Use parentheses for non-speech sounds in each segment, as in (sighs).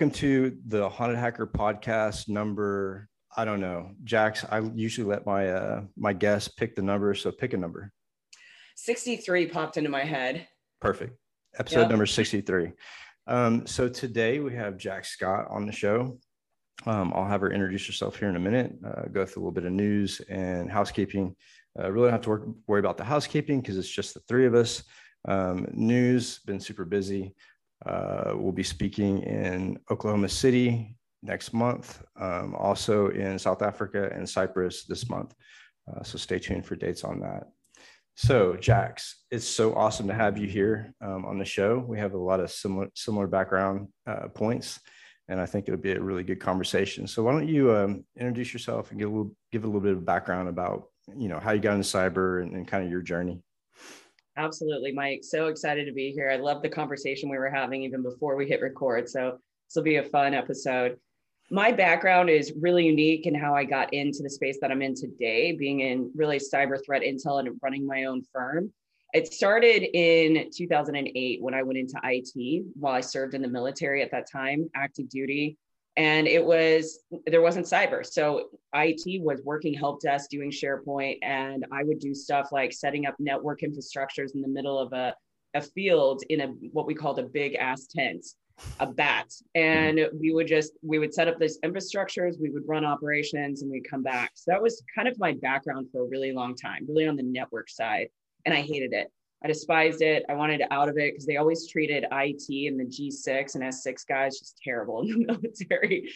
Welcome to the Haunted Hacker podcast number. I don't know, Jax. I usually let my uh, my guests pick the number, so pick a number. Sixty-three popped into my head. Perfect. Episode yep. number sixty-three. Um, so today we have Jax Scott on the show. Um, I'll have her introduce herself here in a minute, uh, go through a little bit of news and housekeeping. Uh, really don't have to work, worry about the housekeeping because it's just the three of us. Um, news been super busy. Uh, we'll be speaking in Oklahoma City next month, um, also in South Africa and Cyprus this month. Uh, so stay tuned for dates on that. So, Jax, it's so awesome to have you here um, on the show. We have a lot of similar similar background uh, points, and I think it'll be a really good conversation. So, why don't you um, introduce yourself and give a little give a little bit of background about you know how you got into cyber and, and kind of your journey. Absolutely, Mike. So excited to be here. I love the conversation we were having even before we hit record. So this will be a fun episode. My background is really unique in how I got into the space that I'm in today, being in really cyber threat intel and running my own firm. It started in 2008 when I went into IT while I served in the military at that time, active duty and it was there wasn't cyber. So it was working help desk doing sharepoint and i would do stuff like setting up network infrastructures in the middle of a, a field in a what we called a big ass tent a bat. And we would just we would set up these infrastructures we would run operations and we'd come back. So that was kind of my background for a really long time really on the network side. And i hated it I despised it. I wanted out of it because they always treated IT and the G6 and S6 guys just terrible in the (laughs) military.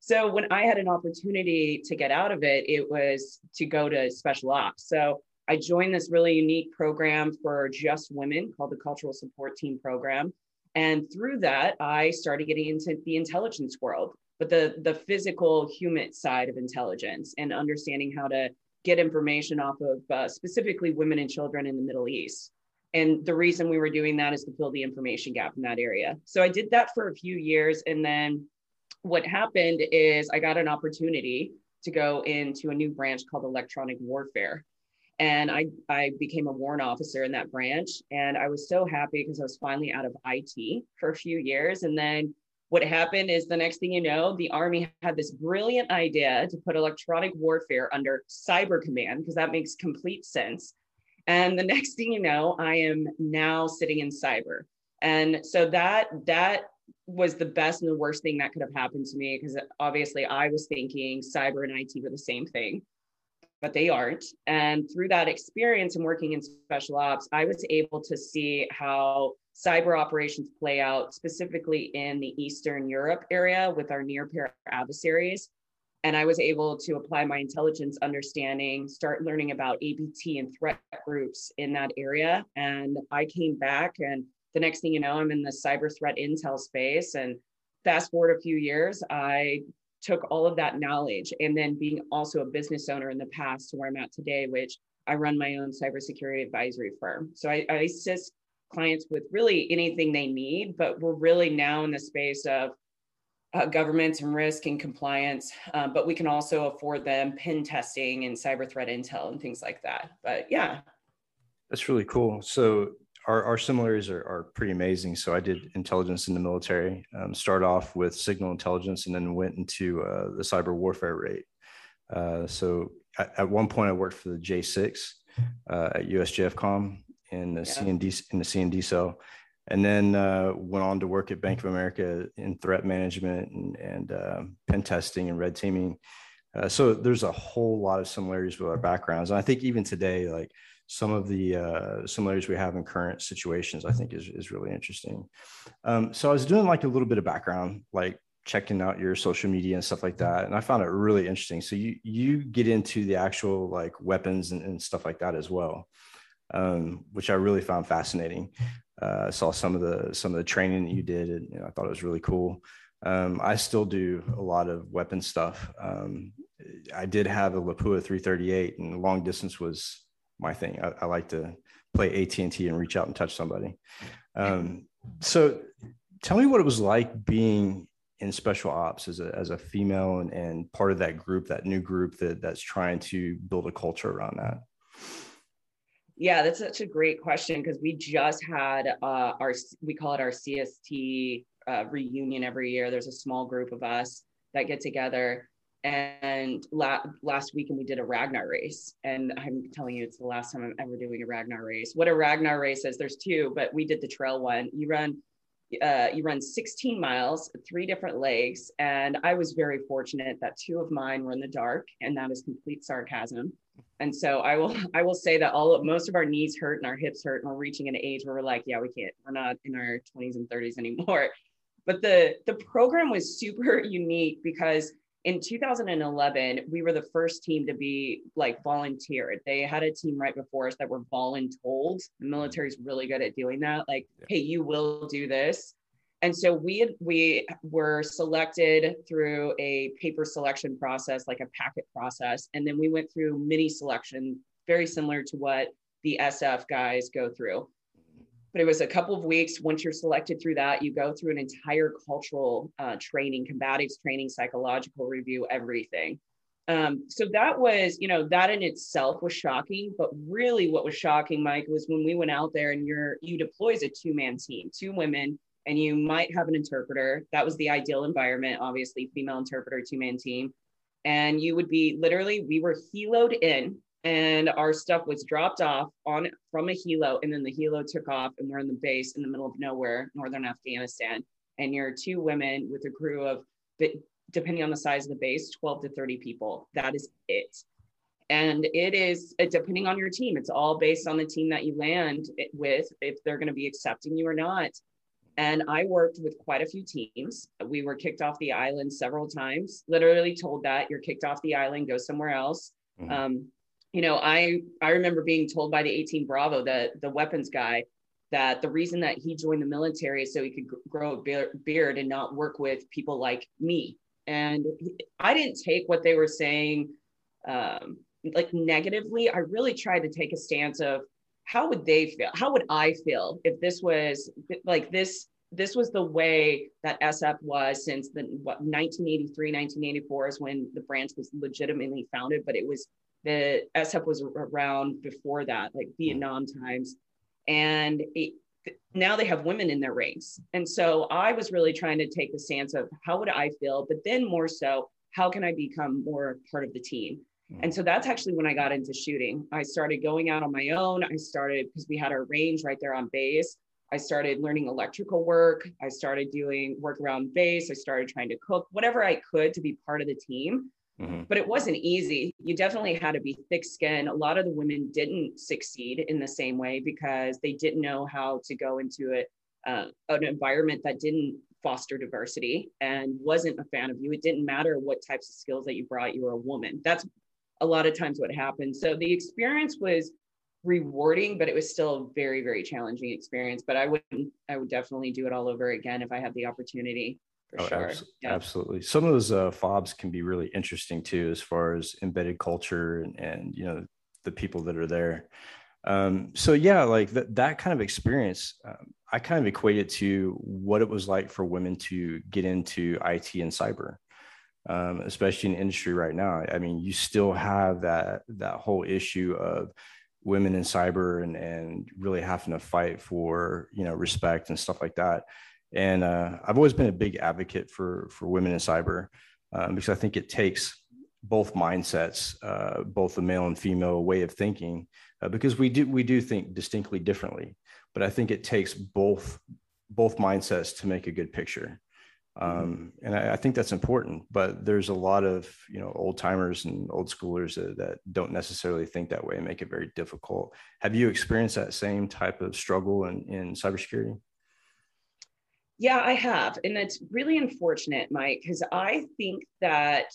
So when I had an opportunity to get out of it, it was to go to special ops. So I joined this really unique program for just women called the Cultural Support Team Program. And through that, I started getting into the intelligence world, but the, the physical human side of intelligence and understanding how to get information off of uh, specifically women and children in the Middle East. And the reason we were doing that is to fill the information gap in that area. So I did that for a few years. And then what happened is I got an opportunity to go into a new branch called electronic warfare. And I, I became a warrant officer in that branch. And I was so happy because I was finally out of IT for a few years. And then what happened is the next thing you know, the Army had this brilliant idea to put electronic warfare under cyber command because that makes complete sense. And the next thing you know, I am now sitting in cyber. And so that that was the best and the worst thing that could have happened to me because obviously I was thinking cyber and IT were the same thing, but they aren't. And through that experience and working in special ops, I was able to see how cyber operations play out specifically in the Eastern Europe area with our near peer adversaries and I was able to apply my intelligence understanding, start learning about APT and threat groups in that area. And I came back, and the next thing you know, I'm in the cyber threat intel space. And fast forward a few years, I took all of that knowledge and then being also a business owner in the past to where I'm at today, which I run my own cybersecurity advisory firm. So I, I assist clients with really anything they need, but we're really now in the space of uh, governments and risk and compliance, uh, but we can also afford them pen testing and cyber threat intel and things like that. But yeah. That's really cool. So our, our similarities are, are pretty amazing. So I did intelligence in the military, um, start off with signal intelligence and then went into uh, the cyber warfare rate. Uh, so at, at, one point I worked for the J6 uh, at USJFCOM in the yeah. CND in the CND cell and then uh, went on to work at Bank of America in threat management and, and uh, pen testing and red teaming. Uh, so there's a whole lot of similarities with our backgrounds, and I think even today, like some of the uh, similarities we have in current situations, I think is is really interesting. Um, so I was doing like a little bit of background, like checking out your social media and stuff like that, and I found it really interesting. So you you get into the actual like weapons and, and stuff like that as well. Um, which I really found fascinating uh, saw some of the some of the training that you did, and you know, I thought it was really cool. Um, I still do a lot of weapon stuff. Um, I did have a Lapua 338, and long distance was my thing. I, I like to play AT and T and reach out and touch somebody. Um, so, tell me what it was like being in special ops as a as a female and, and part of that group, that new group that that's trying to build a culture around that. Yeah, that's such a great question because we just had uh, our we call it our CST uh, reunion every year. There's a small group of us that get together. And la- last weekend we did a Ragnar race, and I'm telling you, it's the last time I'm ever doing a Ragnar race. What a Ragnar race is, there's two, but we did the trail one. You run uh, you run 16 miles, three different legs. And I was very fortunate that two of mine were in the dark, and that is complete sarcasm. And so I will (laughs) I will say that all of most of our knees hurt and our hips hurt, and we're reaching an age where we're like, yeah, we can't, we're not in our 20s and 30s anymore. (laughs) But the the program was super (laughs) unique because in 2011 we were the first team to be like volunteered they had a team right before us that were voluntold the military's really good at doing that like yeah. hey you will do this and so we had, we were selected through a paper selection process like a packet process and then we went through mini selection very similar to what the sf guys go through but it was a couple of weeks. Once you're selected through that, you go through an entire cultural uh, training, combatives training, psychological review, everything. Um, so that was, you know, that in itself was shocking. But really, what was shocking, Mike, was when we went out there and you're you deploy as a two man team, two women, and you might have an interpreter. That was the ideal environment, obviously, female interpreter, two man team. And you would be literally, we were heloed in and our stuff was dropped off on from a helo and then the helo took off and we're in the base in the middle of nowhere northern afghanistan and you're two women with a crew of depending on the size of the base 12 to 30 people that is it and it is depending on your team it's all based on the team that you land with if they're going to be accepting you or not and i worked with quite a few teams we were kicked off the island several times literally told that you're kicked off the island go somewhere else mm-hmm. um, you know, I I remember being told by the 18 Bravo, the the weapons guy, that the reason that he joined the military is so he could grow a beard and not work with people like me. And I didn't take what they were saying um, like negatively. I really tried to take a stance of how would they feel? How would I feel if this was like this? This was the way that SF was since the what 1983, 1984 is when the branch was legitimately founded, but it was the SF was around before that, like Vietnam times. And it, now they have women in their ranks. And so I was really trying to take the stance of how would I feel, but then more so, how can I become more part of the team? And so that's actually when I got into shooting. I started going out on my own. I started because we had our range right there on base. I started learning electrical work. I started doing work around base. I started trying to cook whatever I could to be part of the team. Mm-hmm. But it wasn't easy. You definitely had to be thick skinned. A lot of the women didn't succeed in the same way because they didn't know how to go into it, uh, an environment that didn't foster diversity and wasn't a fan of you. It didn't matter what types of skills that you brought, you were a woman. That's a lot of times what happens. So the experience was rewarding, but it was still a very, very challenging experience. But I wouldn't, I would definitely do it all over again if I had the opportunity for oh, sure. Abs- yeah. Absolutely. Some of those uh, fobs can be really interesting too, as far as embedded culture and, and you know the people that are there. Um, so yeah, like that that kind of experience, um, I kind of equate it to what it was like for women to get into IT and cyber, um, especially in industry right now. I mean, you still have that that whole issue of women in cyber and and really having to fight for you know respect and stuff like that. And uh, I've always been a big advocate for for women in cyber um, because I think it takes both mindsets, uh, both the male and female way of thinking, uh, because we do we do think distinctly differently. But I think it takes both both mindsets to make a good picture. Um, and I, I, think that's important. But there's a lot of you know old timers and old schoolers that, that, don't necessarily think that way and make it very difficult. Have you experienced that same type of struggle in, in cybersecurity? Yeah, I have. And it's really unfortunate, Mike, because I think that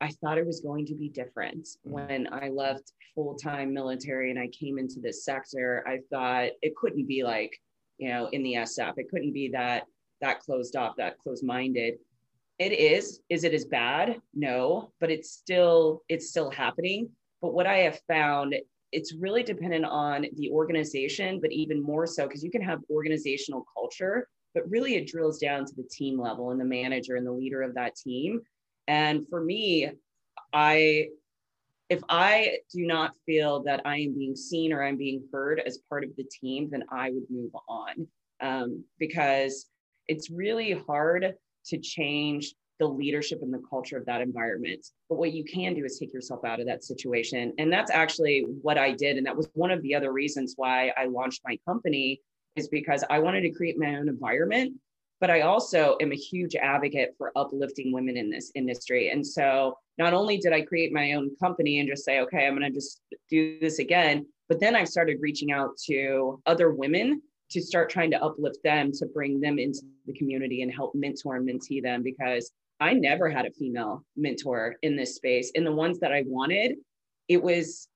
I thought it was going to be different mm-hmm. when I left full time military and I came into this sector. I thought it couldn't be like, you know, in the SF, it couldn't be that that closed off, that closed minded. It is. Is it as bad? No, but it's still it's still happening. But what I have found, it's really dependent on the organization, but even more so because you can have organizational culture but really it drills down to the team level and the manager and the leader of that team. And for me, I if I do not feel that I am being seen or I'm being heard as part of the team, then I would move on. Um, because it's really hard to change the leadership and the culture of that environment. But what you can do is take yourself out of that situation. And that's actually what I did. And that was one of the other reasons why I launched my company is because I wanted to create my own environment. But I also am a huge advocate for uplifting women in this industry. And so not only did I create my own company and just say, okay, I'm going to just do this again, but then I started reaching out to other women to start trying to uplift them to bring them into the community and help mentor and mentee them because I never had a female mentor in this space. In the ones that I wanted, it was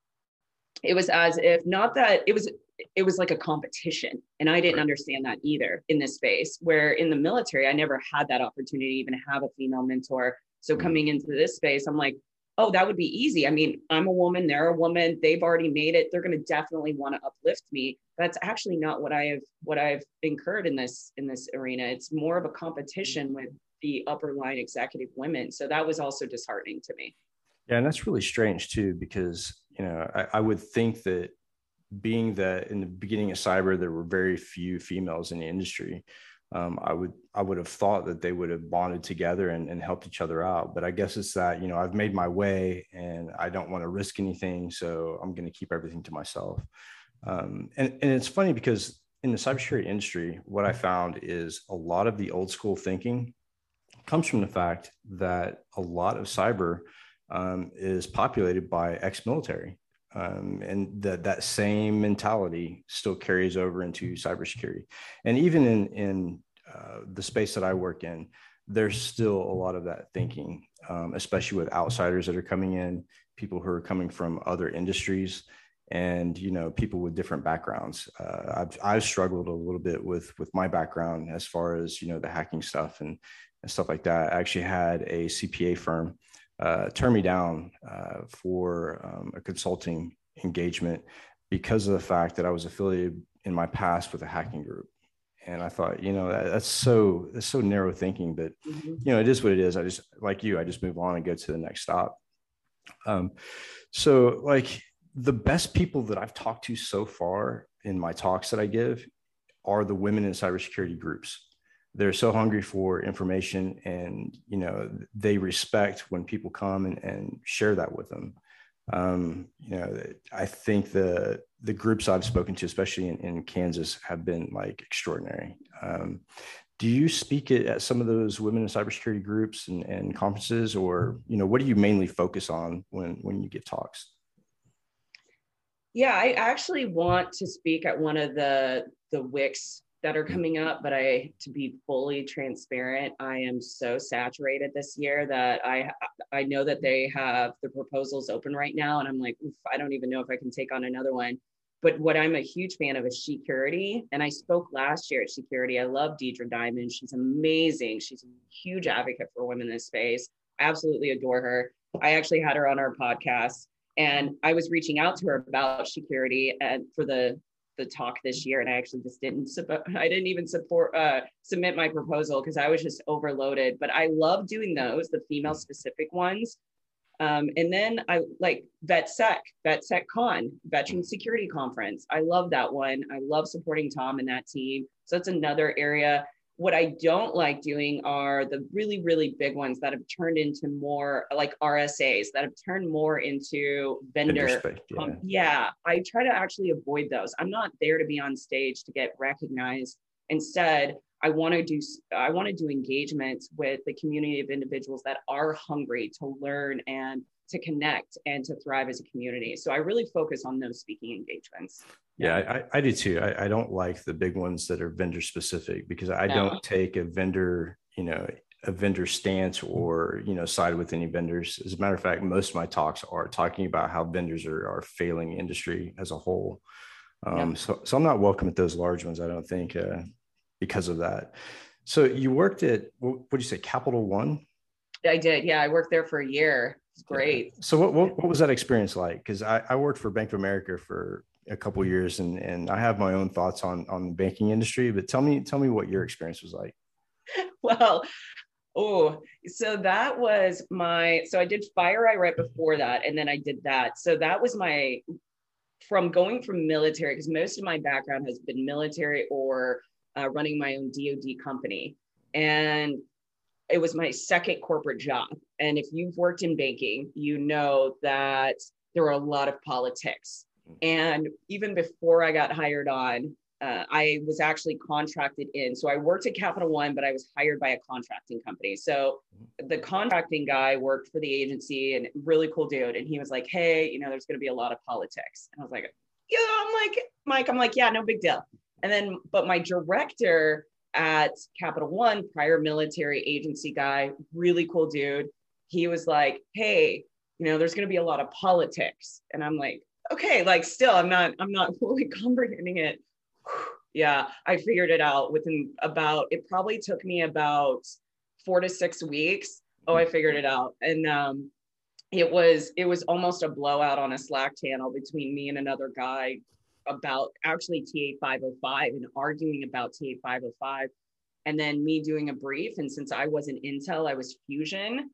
it was as if not that it was it was like a competition. And i didn't understand that either in this space where in the military i never had that opportunity to even have a female mentor. So mm. coming into this space i'm like oh that would be easy. I mean i'm a woman they're a woman they've already made it. They're going to definitely want to uplift me that's actually not what i have what i've incurred in this in this arena it's more of a competition with the upper line executive women. So that was also disheartening to me. Yeah, and that's really strange too, because you know I, I would think that being that in the beginning of cyber there were very few females in the industry, um, I would I would have thought that they would have bonded together and, and helped each other out. But I guess it's that you know I've made my way and I don't want to risk anything, so I'm going to keep everything to myself. Um, and and it's funny because in the cybersecurity industry, what I found is a lot of the old school thinking comes from the fact that a lot of cyber um, is populated by ex-military. Um, and that that same mentality still carries over into cybersecurity. And even in, in uh, the space that I work in, there's still a lot of that thinking, um, especially with outsiders that are coming in, people who are coming from other industries and you know people with different backgrounds uh, I've, I've struggled a little bit with with my background as far as you know the hacking stuff and and stuff like that. I actually had a CPA firm uh, turn me down uh, for um, a consulting engagement because of the fact that I was affiliated in my past with a hacking group. And I thought, you know, that, that's so that's so narrow thinking, but mm-hmm. you know, it is what it is. I just like you, I just move on and go to the next stop. Um, so like the best people that I've talked to so far in my talks that I give are the women in cybersecurity groups. They're so hungry for information and you know they respect when people come and, and share that with them. Um, you know i think the the groups i've spoken to especially in, in kansas have been like extraordinary. Um, do you speak at, some of those women in cybersecurity groups and, and conferences? Or you know what do you mainly focus on when when you give talks yeah i actually want to speak at one of the the wix that are coming up, but I, to be fully transparent, I am so saturated this year that I, I know that they have the proposals open right now, and I'm like, I don't even know if I can take on another one. But what I'm a huge fan of is Security, and I spoke last year at Security. I love Deidre Diamond; she's amazing. She's a huge advocate for women in this space. I absolutely adore her. I actually had her on our podcast and I was reaching out to her about security and for the the talk this year and I actually just didn't support (laughs) I didn't even support uh, submit my proposal because I was just overloaded. But I love doing those, the female specific ones. Um, and then I like VetSec, VetSec Con, Veteran Security Conference. I love that one. I love supporting Tom and that team. So that's another area what I don't like doing are the really, really big ones that have turned into more like RSAs that have turned more into vendor. yeah. Um, yeah, I try to actually avoid those. I'm not there to be on stage to get recognized. Instead, I want to do I want to do engagements with the community of individuals that are hungry to learn and to connect and to thrive as a community. So I really focus on those speaking engagements. Yeah, I, I do too. I, I, don't like the big ones that are vendor specific because I no. don't take a vendor, you know, a vendor stance or you know side with any vendors. As a matter of fact, most of my talks are talking about how vendors are are failing industry as a whole. Um, yeah. So so I'm not welcome at those large ones. I don't think uh, because of that. So you worked at what did you say, Capital One? I did. Yeah, I worked there for a year. It's great. Yeah. So what, what, what was that experience like? Because I, I worked for Bank of America for a couple years and and I have my own thoughts on on the banking industry, but tell me tell me what your experience was like. (laughs) Well, oh, so that was my so I did FireEye right before that and then I did that. So that was my from going from military because most of my background has been military or uh, running my own DoD company, and it was my second corporate job. And if you've worked in banking, you know that there were a lot of politics. Mm. And even before I got hired on, uh, I was actually contracted in. So I worked at Capital One, but I was hired by a contracting company. So mm-hmm. the contracting guy worked for the agency and really cool dude. And he was like, Hey, you know, there's going to be a lot of politics. And I was like, Yeah, I'm like, Mike, I'm like, Yeah, no big deal. And then, but my director at Capital One, prior military agency guy, really cool dude, he was like, Hey, you know, there's going to be a lot of politics. And I'm like, okay, like still, I'm not, I'm not (laughs) fully comprehending it (sighs) yeah, I figured it out within about, it probably took me about four to six weeks. Oh, I figured it out. And um, it was, it was almost a blowout on a Slack channel between me and another guy about actually TA 505 and arguing about TA 505 and then me doing a brief. And since I wasn't Intel, I was Fusion.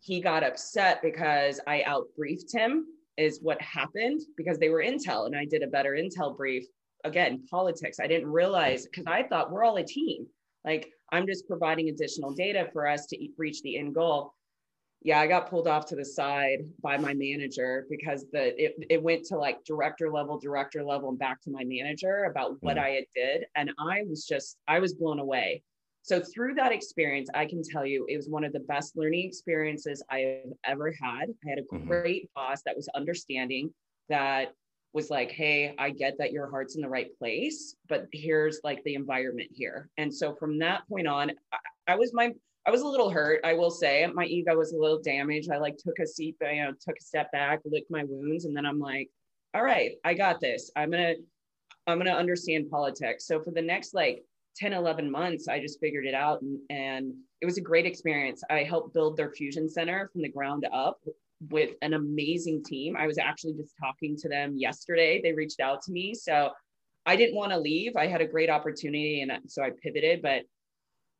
He got upset because I out briefed him, is what happened because they were Intel and I did a better Intel brief again politics i didn't realize because i thought we're all a team like i'm just providing additional data for us to reach the end goal yeah i got pulled off to the side by my manager because the it, it went to like director level director level and back to my manager about what mm. i had did and i was just i was blown away so through that experience i can tell you it was one of the best learning experiences i have ever had i had a mm-hmm. great boss that was understanding that was like, hey, I get that your heart's in the right place, but here's like the environment here. And so from that point on, I, I was my I was a little hurt, I will say. My ego was a little damaged. I like took a seat, you know, took a step back, licked my wounds, and then I'm like, all right, I got this. I'm gonna I'm gonna understand politics. So for the next like 10, 11 months, I just figured it out and, and it was a great experience. I helped build their fusion center from the ground up with an amazing team. I was actually just talking to them yesterday. They reached out to me. So I didn't want to leave. I had a great opportunity and so I pivoted, but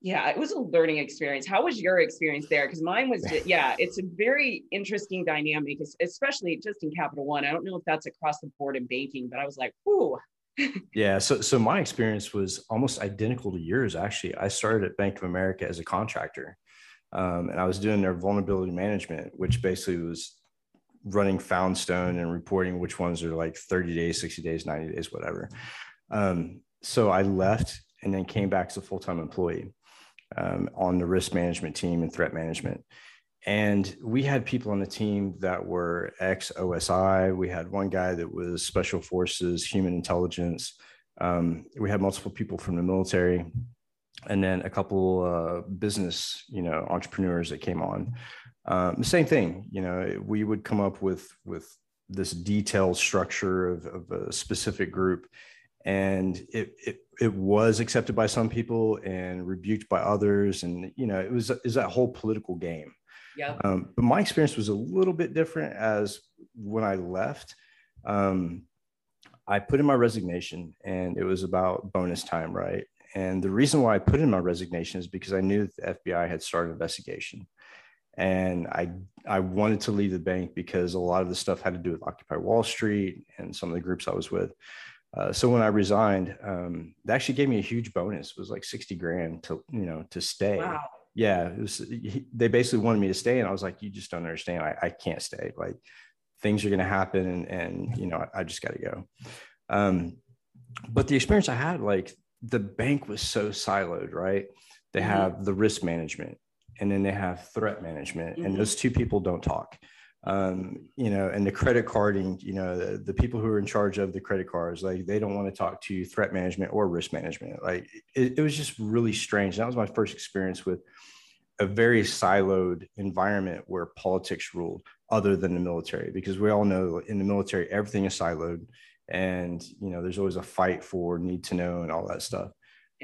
yeah, it was a learning experience. How was your experience there? Because mine was, yeah, it's a very interesting dynamic, especially just in Capital One. I don't know if that's across the board in banking, but I was like, whoo. (laughs) yeah. So, so my experience was almost identical to yours. Actually, I started at Bank of America as a contractor. Um, and I was doing their vulnerability management, which basically was running Foundstone and reporting which ones are like 30 days, 60 days, 90 days, whatever. Um, so I left and then came back as a full time employee um, on the risk management team and threat management. And we had people on the team that were ex OSI. We had one guy that was special forces, human intelligence. Um, we had multiple people from the military and then a couple uh, business you know entrepreneurs that came on um, same thing you know we would come up with with this detailed structure of, of a specific group and it, it it was accepted by some people and rebuked by others. And you know it was is that whole political game. Yeah um, but my experience was a little bit different as when i left. Um, i put in my resignation and it was about bonus time right? And the reason why I put in my resignation is because I knew the FBI had started an investigation. And I, I wanted to leave the bank because a lot of the stuff had to do with Occupy Wall Street and some of the groups I was with. Uh, so when I resigned, um, they actually gave me a huge bonus. It was like 60 grand to, you know, to stay. Wow. Yeah. It was, they basically wanted me to stay. And I was like, you just don't understand. I, I can't stay. Like things are going to happen. And, and, you know, I, I just got to go. Um, but the experience I had, like the bank was so siloed, right? They mm-hmm. have the risk management and then they have threat management, mm-hmm. and those two people don't talk. Um, you know, and the credit carding, you know, the, the, people who are in charge of the credit cards, like they don't want to talk to threat management or risk management. Like it, it was just really strange. That was my first experience with a very siloed environment where politics ruled other than the military, because we all know in the military, everything is siloed and you know there's always a fight for need to know and all that stuff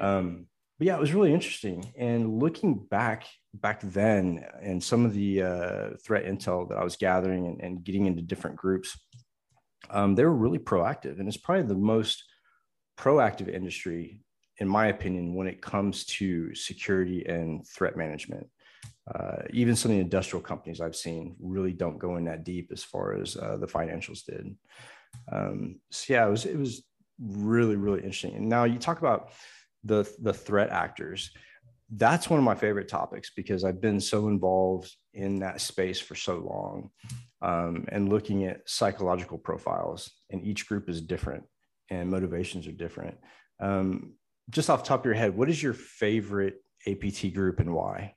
um, but yeah it was really interesting and looking back back then and some of the uh, threat intel that i was gathering and, and getting into different groups um, they were really proactive and it's probably the most proactive industry in my opinion when it comes to security and threat management uh, even some of the industrial companies I've seen really don't go in that deep as far as uh, the financials did. Um, so yeah, it was it was really really interesting. And now you talk about the the threat actors that's one of my favorite topics because I've been so involved in that space for so long um, and looking at psychological profiles, and each group is different and motivations are different. Um, just off top of your head, what is your favorite APT group and why?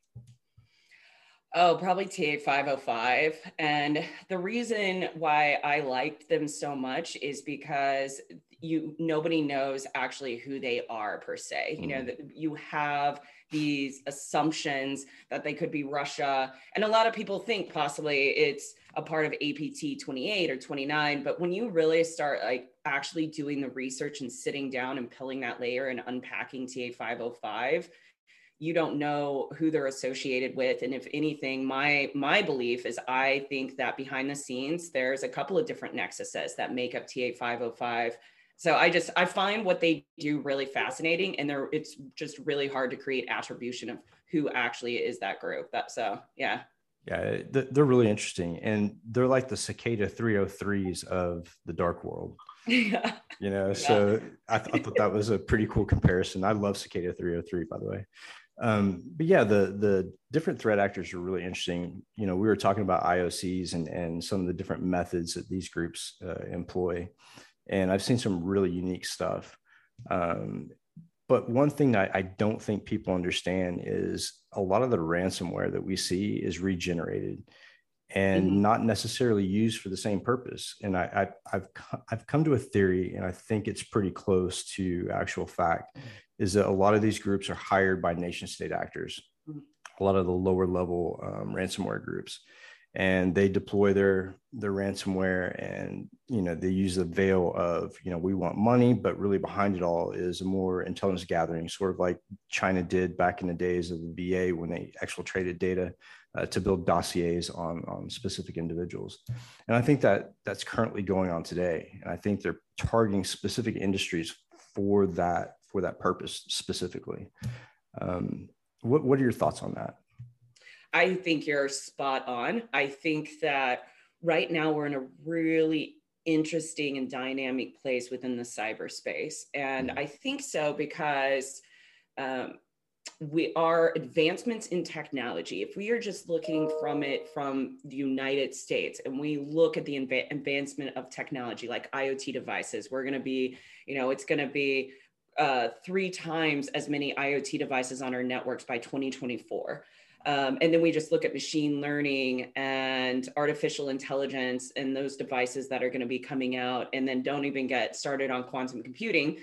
Oh, probably TA 505. And the reason why I liked them so much is because you nobody knows actually who they are per se. You know, mm-hmm. that you have these assumptions that they could be Russia. And a lot of people think possibly it's a part of APT 28 or 29. But when you really start like actually doing the research and sitting down and peeling that layer and unpacking TA 505, you don't know who they're associated with and if anything my my belief is i think that behind the scenes there's a couple of different nexuses that make up ta 505 so i just i find what they do really fascinating and they're it's just really hard to create attribution of who actually is that group that so yeah. Yeah they're really interesting and they're like the cicada 303s of the dark world. (laughs) Yeah. You know so I, th- I thought that was a (laughs) pretty cool comparison. I love cicada 303 by the way. Um, but yeah, the the different threat actors are really interesting. You know, we were talking about IOCs and and some of the different methods that these groups uh, employ, and I've seen some really unique stuff. Um, but one thing I, I don't think people understand is a lot of the ransomware that we see is regenerated and mm-hmm. not necessarily used for the same purpose. And I, I, have I've come to a theory, and I think it's pretty close to actual fact, mm-hmm is that a lot of these groups are hired by nation state actors, a lot of the lower level um, ransomware groups, and they deploy their their ransomware, and you know they use the veil of you know we want money, but really behind it all is a more intelligence gathering, sort of like China did back in the days of the VA when they actually traded data uh, to build dossiers on on specific individuals, and I think that that's currently going on today, and I think they're targeting specific industries for that for that purpose specifically. Um, what, what are your thoughts on that? I think you're spot on. I think that right now we're in a really interesting and dynamic place within the cyberspace. And mm-hmm. I think so because um, we are advancements in technology. If we are just looking from it from the United States and we look at the advancement of technology like IoT devices, we're going to be, you know, it's going to be uh, three times as many IoT devices on our networks by 2024. Um, and then we just look at machine learning and artificial intelligence and those devices that are going to be coming out, and then don't even get started on quantum computing.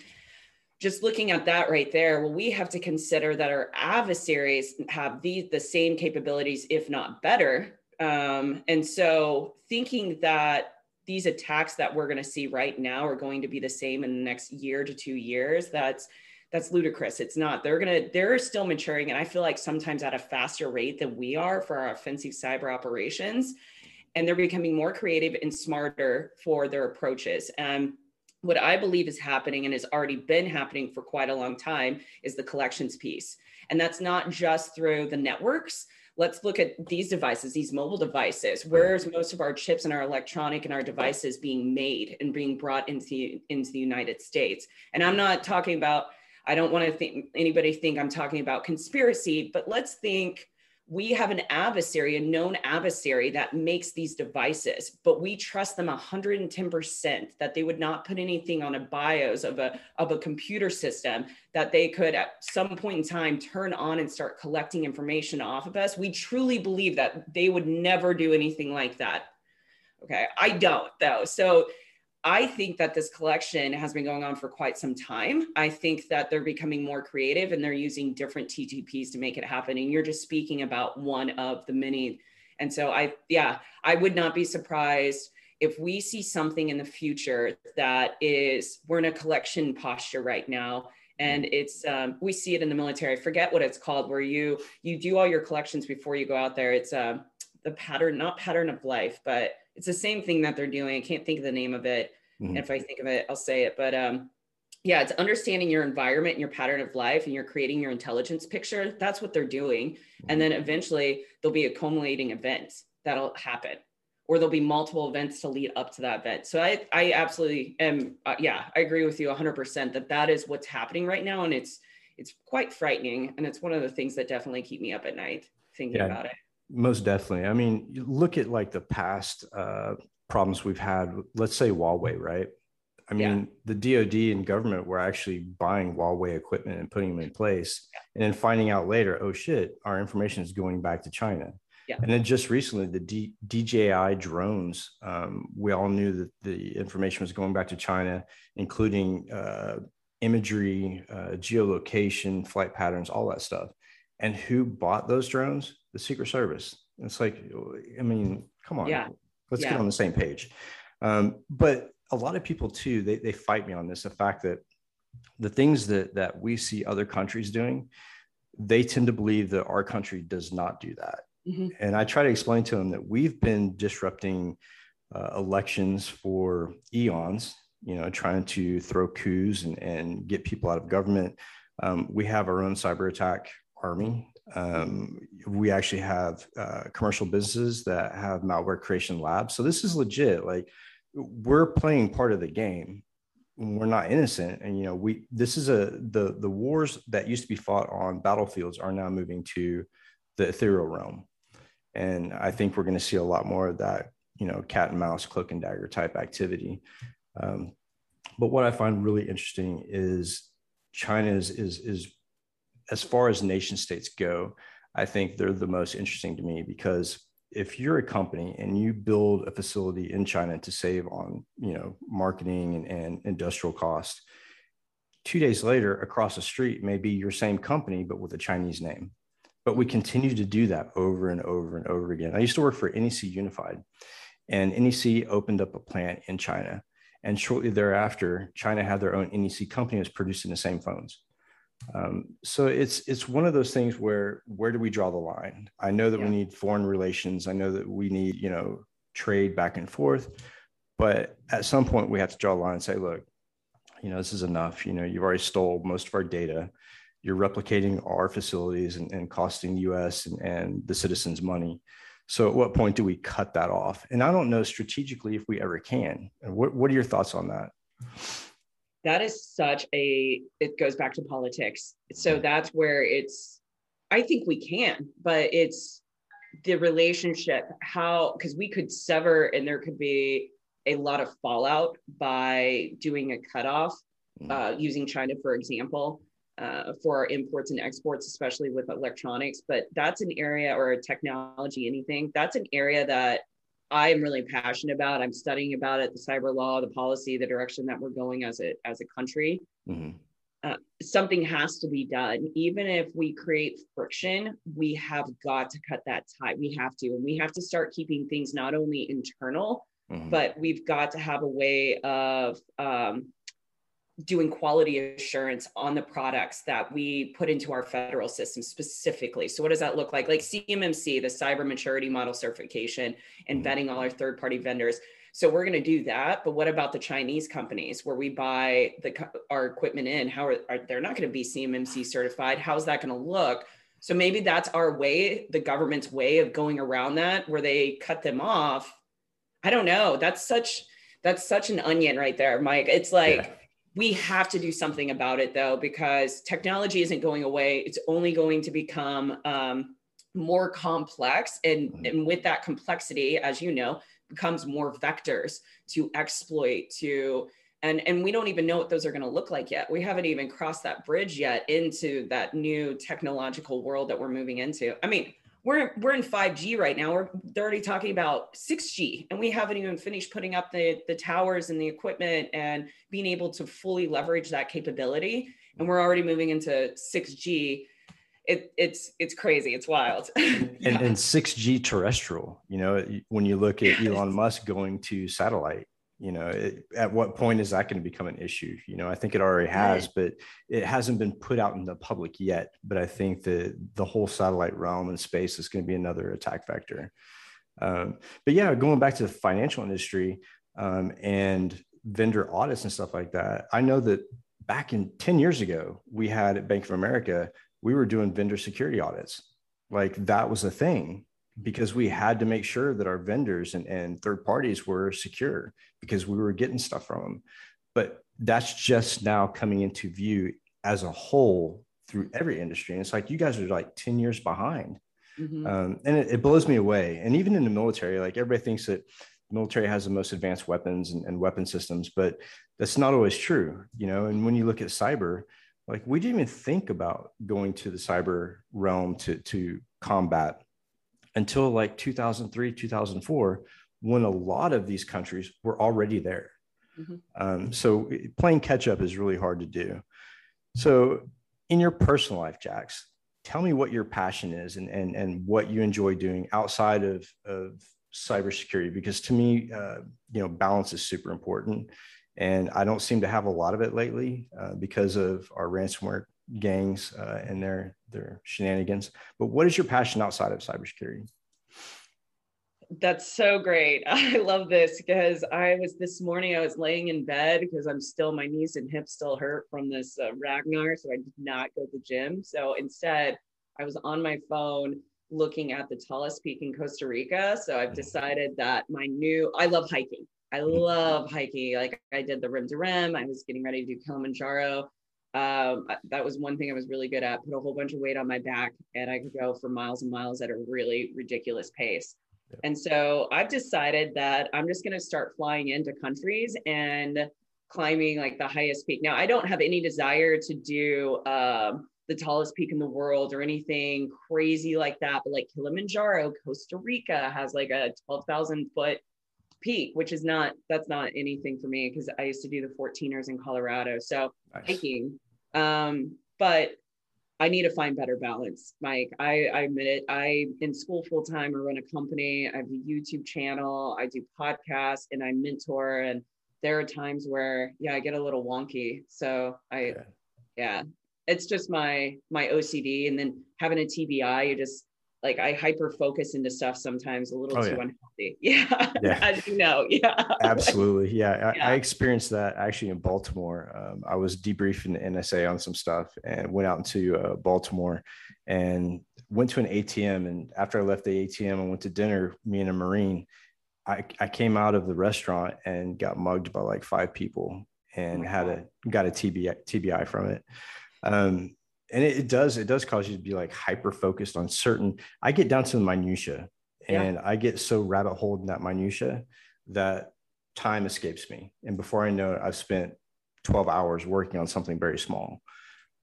Just looking at that right there, well, we have to consider that our adversaries have the, the same capabilities, if not better. Um, and so thinking that these attacks that we're going to see right now are going to be the same in the next year to two years that's that's ludicrous it's not they're to they're still maturing and i feel like sometimes at a faster rate than we are for our offensive cyber operations and they're becoming more creative and smarter for their approaches and what i believe is happening and has already been happening for quite a long time is the collections piece and that's not just through the networks let's look at these devices, these mobile devices. Where's most of our chips and our electronic and our devices being made and being brought into, into the United States? And I'm not talking about, I don't want to think anybody think I'm talking about conspiracy, but let's think we have an adversary, a known adversary that makes these devices, but we trust them 110% that they would not put anything on a BIOS of a, of a computer system that they could at some point in time turn on and start collecting information off of us. We truly believe that they would never do anything like that. Okay. I don't though. So I think that this collection has been going on for quite some time. I think that they're becoming more creative and they're using different TTPs to make it happen. And you're just speaking about one of the many. And so I, yeah, I would not be surprised if we see something in the future that is, we're in a collection posture right now and it's um, we see it in the military forget what it's called where you you do all your collections before you go out there it's uh, the pattern not pattern of life but it's the same thing that they're doing. I can't think of the name of it. Mm-hmm. if I think of it, I'll say it. But um, yeah, it's understanding your environment and your pattern of life, and you're creating your intelligence picture. That's what they're doing. Mm-hmm. And then eventually there'll be accumulating events that'll happen, or there'll be multiple events to lead up to that event. So I, I absolutely am. Uh, yeah, I agree with you 100% that that is what's happening right now, and it's it's quite frightening. And it's one of the things that definitely keep me up at night thinking yeah, about it. Most definitely. I mean, look at like the past uh, problems we've had. Let's say Huawei, right? I mean, yeah. the DoD and government were actually buying Huawei equipment and putting them in place, yeah. and then finding out later, oh shit, our information is going back to China. Yeah. And then just recently, the D- DJI drones, um, we all knew that the information was going back to China, including uh, imagery, uh, geolocation, flight patterns, all that stuff. And who bought those drones? The Secret Service. It's like, I mean, come on, yeah. let's yeah. get on the same page. Um, but a lot of people too, they, they fight me on this, the fact that the things that, that we see other countries doing, they tend to believe that our country does not do that. Mm-hmm. And I try to explain to them that we've been disrupting uh, elections for eons, you know, trying to throw coups and, and get people out of government. Um, we have our own cyber attack army. Um, we actually have uh, commercial businesses that have malware creation labs. So this is legit. Like we're playing part of the game. We're not innocent, and you know we. This is a the the wars that used to be fought on battlefields are now moving to the ethereal realm and I think we're going to see a lot more of that, you know, cat and mouse, cloak and dagger type activity. Um, but what I find really interesting is China is, is, is as far as nation states go, I think they're the most interesting to me because if you're a company and you build a facility in China to save on, you know, marketing and, and industrial cost, two days later across the street may be your same company, but with a Chinese name but we continue to do that over and over and over again. I used to work for NEC Unified, and NEC opened up a plant in China. And shortly thereafter, China had their own NEC company that was producing the same phones. Um, so it's it's one of those things where where do we draw the line? I know that yeah. we need foreign relations. I know that we need you know trade back and forth, but at some point we have to draw a line and say, look, you know this is enough. You know you've already stole most of our data you're replicating our facilities and, and costing the us and, and the citizens money. So at what point do we cut that off? And I don't know strategically if we ever can. What, what are your thoughts on that? That is such a, it goes back to politics. So that's where it's, I think we can, but it's the relationship, how, because we could sever and there could be a lot of fallout by doing a cutoff, mm. uh, using China, for example uh, for our imports and exports, especially with electronics. But that's an area or technology, anything, that's an area that I'm really passionate about. I'm studying about it, the cyber law, the policy, the direction that we're going as a, as a country. Mm-hmm. Uh, something has to be done. Even if we create friction, we have got to cut that tie. We have to, and we have to start keeping things not only internal, mm-hmm. but we've got to have a way of um, doing quality assurance on the products that we put into our federal system specifically. So what does that look like? Like CMMC, the cyber maturity model certification and mm-hmm. vetting all our third party vendors. So we're going to do that, but what about the Chinese companies where we buy the our equipment in? How are, are they're not going to be CMMC certified? How's that going to look? So maybe that's our way, the government's way of going around that, where they cut them off. I don't know. That's such that's such an onion right there, Mike. It's like. Yeah we have to do something about it though because technology isn't going away. It's only going to become um, more complex and, mm-hmm. and with that complexity as you know becomes more vectors to exploit to and and we don't even know what those are going to look like yet. We haven't even crossed that bridge yet into that new technological world that we're moving into. I mean we're we're in 5G right now. We're they're already talking about 6G, and we haven't even finished putting up the the towers and the equipment and being able to fully leverage that capability. And we're already moving into 6G. It, it's it's crazy. It's wild. yeah. (laughs) and, and 6G terrestrial. You know, when you look at Elon Musk going to satellite, you know it, at what point is that going to become an issue? You know i think it already has but it hasn't been put out in the public yet. But i think that the whole satellite realm and space is going to be another attack vector. Um, but yeah going back to the financial industry um, and vendor audits and stuff like that i know that back in 10 years ago we had at bank of america we were doing vendor security audits. Like that was a thing because we had to make sure that our vendors and, and third parties were secure because we were getting stuff from them. But that's just now coming into view as a whole through every industry. And it's like you guys are like 10 years behind. Mm-hmm. Um, and it, it, blows me away. And even in the military, like everybody thinks that the military has the most advanced weapons and, and weapon systems, but that's not always true, you know. And when you look at cyber, like we didn't even think about going to the cyber realm to to combat until like 2003 2004 when a lot of these countries were already there mm-hmm. um, so playing catch up is really hard to do so in your personal life jax tell me what your passion is and and, and what you enjoy doing outside of of cybersecurity because to me uh, you know balance is super important and I don't seem to have a lot of it lately uh, because of our ransomware gangs uh, and their their shenanigans. But what is your passion outside of cybersecurity? That's so great. (laughs) I love this because I was this morning, I was laying in bed because I'm still, my knees and hips still hurt from this uh, Ragnar. So I did not go to the gym. So instead, I was on my phone looking at the tallest peak in Costa Rica. So I've decided that my new, I love hiking. I love hiking. Like I did the rim to rim. I was getting ready to do Kilimanjaro. Um, that was one thing I was really good at. Put a whole bunch of weight on my back, and I could go for miles and miles at a really ridiculous pace. Yeah. And so I've decided that I'm just going to start flying into countries and climbing like the highest peak. Now I don't have any desire to do um, the tallest peak in the world or anything crazy like that, but like Kilimanjaro, Costa Rica has like a 12,000 foot peak, which is not that's not anything for me because I used to do the 14ers in Colorado. So nice. hiking. Um, but I need to find better balance, Mike. I, I admit it. I in school full time. I run a company. I have a YouTube channel. I do podcasts and I mentor. And there are times where yeah, I get a little wonky. So I yeah, yeah it's just my my OCD. And then having a TBI, you just like I hyper focus into stuff sometimes a little oh, too yeah. unhealthy. (laughs) Yeah. yeah. As you know. (laughs) Yeah. Absolutely. Yeah. I, yeah. I, experienced that actually in Baltimore. Um, I was debriefing the NSA on some stuff and went out into uh, Baltimore and went to an ATM. And after I left the ATM and went to dinner, me and a Marine, I, I came out of the restaurant and got mugged by like five people and oh had a, got a TBI, TBI from it. Um, and it, it, does it does cause you to be like hyper focused on certain i get down to the minutia and yeah. i get so rabbit holed in that minutia that time escapes me. And before i know it i've spent 12 hours working on something very small.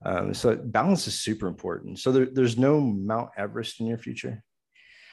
Um, so balance is super important. So there, there's no mount everest in your future?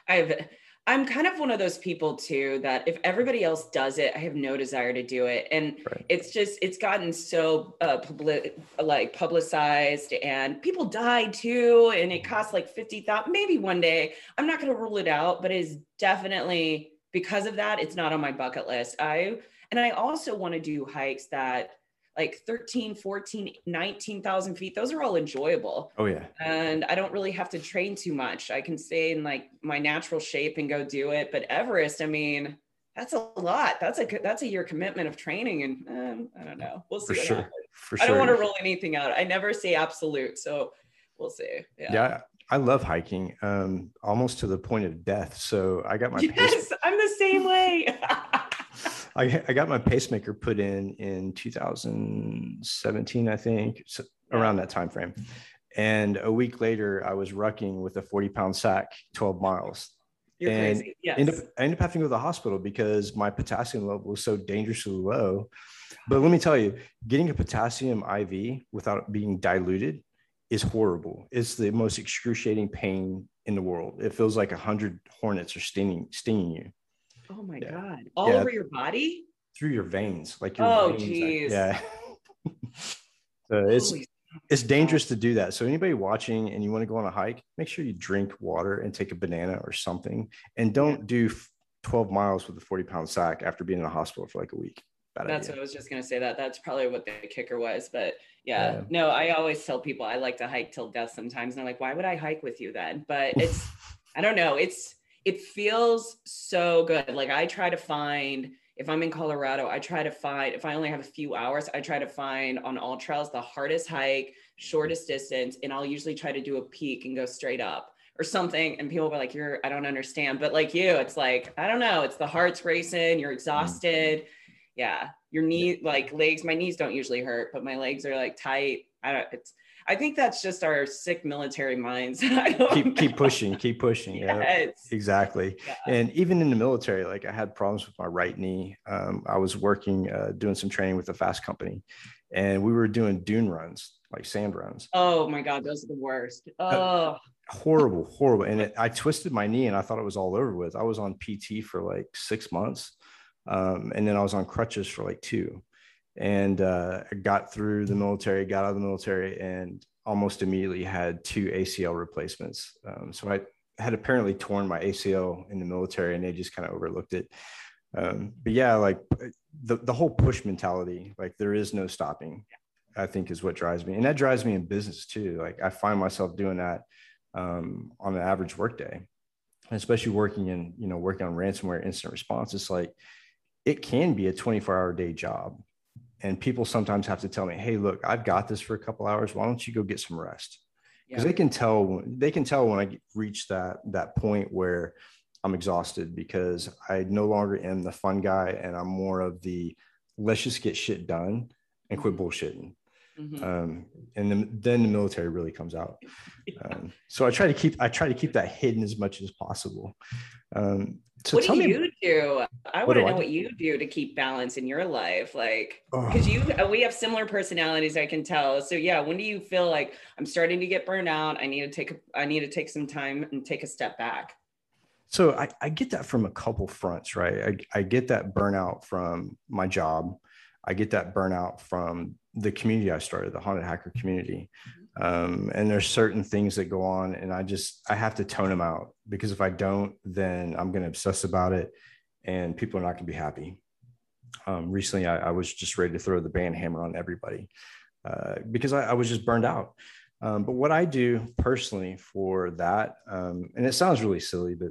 I've I'm kind of one of those people too that if everybody else does it, I have no desire to do it. And right. it's just, it's gotten so uh, public, like publicized and people die too. And it costs like 50,000, maybe one day. I'm not going to rule it out, but it is definitely because of that, it's not on my bucket list. I, and I also want to do hikes that like 13 14 19,000 feet those are all enjoyable. Oh yeah. And i don't really have to train too much. I can stay in like my natural shape and go do it. But everest i mean that's a lot. That's a that's a year commitment of training and um, i don't know. We'll see for sure. for sure i don't want to rule anything out. I never say absolute so we'll see. Yeah, yeah I love hiking, um, almost to the point of death. So I got my (laughs) yes, pace- I'm the same way. (laughs) I, I got my pacemaker put in in 2017, I think, so around that time frame. Mm-hmm. And a week later, I was rucking with a 40 pound sack, 12 miles. You're and crazy. Yes. Ended up, I ended up having to go to the hospital because my potassium level was so dangerously low. But let me tell you, getting a potassium IV without being diluted is horrible. It's the most excruciating pain in the world. It feels like a hundred hornets are stinging stinging you. Oh my yeah. god! All yeah. over your body? Through your veins, like your oh. Geez. yeah. (laughs) so it's Holy it's dangerous to do that. So anybody watching and you want to go on a hike, make sure you drink water and take a banana or something, and don't do 12 miles with a 40 pound sack after being in a hospital for like a week. Bad That's idea. what I was just gonna say. That that's probably what the kicker was. But yeah, yeah, no, I always tell people I like to hike till death sometimes, and they're like, "Why would I hike with you then?" But it's (laughs) I don't know. It's it feels so good. Like I try to find if I'm in Colorado, I try to find if I only have a few hours, I try to find on all trails the hardest hike, shortest distance, and I'll usually try to do a peak and go straight up or something. And people are like, "You're I don't understand," but like you, it's like I don't know. It's the heart's racing. You're exhausted. Mm-hmm. Yeah, your knee like legs. My knees don't usually hurt, but my legs are like tight. I don't. It's. I think that's just our sick military minds. (laughs) keep keep pushing, keep pushing. yes. Yeah, exactly. Yeah. And even in the military, like I had problems with my right knee. Um, I was working, uh, doing some training with a fast company, and we were doing dune runs, like sand runs. Oh my god, those are the worst. Oh. Uh, horrible, horrible. And it, I twisted my knee, and I thought it was all over with. I was on PT for like six months, um, and then I was on crutches for like two and uh, got through the military, got out of the military, and almost immediately had two ACL replacements. Um, so I had apparently torn my ACL in the military, and they just kind of overlooked it. Um, but yeah, like the the whole push mentality, like there is no stopping. I think is what drives me, and that drives me in business too. Like I find myself doing that um, on an average workday, especially working in you know working on ransomware incident response. It's like it can be a 24 hour day job and people sometimes have to tell me hey look i've got this for a couple hours why don't you go get some rest because yeah. they can tell they can tell when i reach that that point where i'm exhausted because i no longer am the fun guy and i'm more of the let's just get shit done and quit mm-hmm. bullshitting mm-hmm. um, and then, then the military really comes out (laughs) um, so i try to keep i try to keep that hidden as much as possible um, so what do you me, do? I want to know what you do to keep balance in your life, like because oh. you uh, we have similar personalities. I can tell. So yeah, when do you feel like I'm starting to get burned out? I need to take I need to take some time and take a step back. So I, I get that from a couple fronts, right? I, I get that burnout from my job. I get that burnout from the community I started, the haunted hacker community. Um, and there's certain things that go on and i just i have to tone them out because if i don't then i'm going to obsess about it and people are not going to be happy. Um, recently I, I, was just ready to throw the band hammer on everybody uh, because I, I, was just burned out. Um, but what i do personally for that um, and it sounds really silly but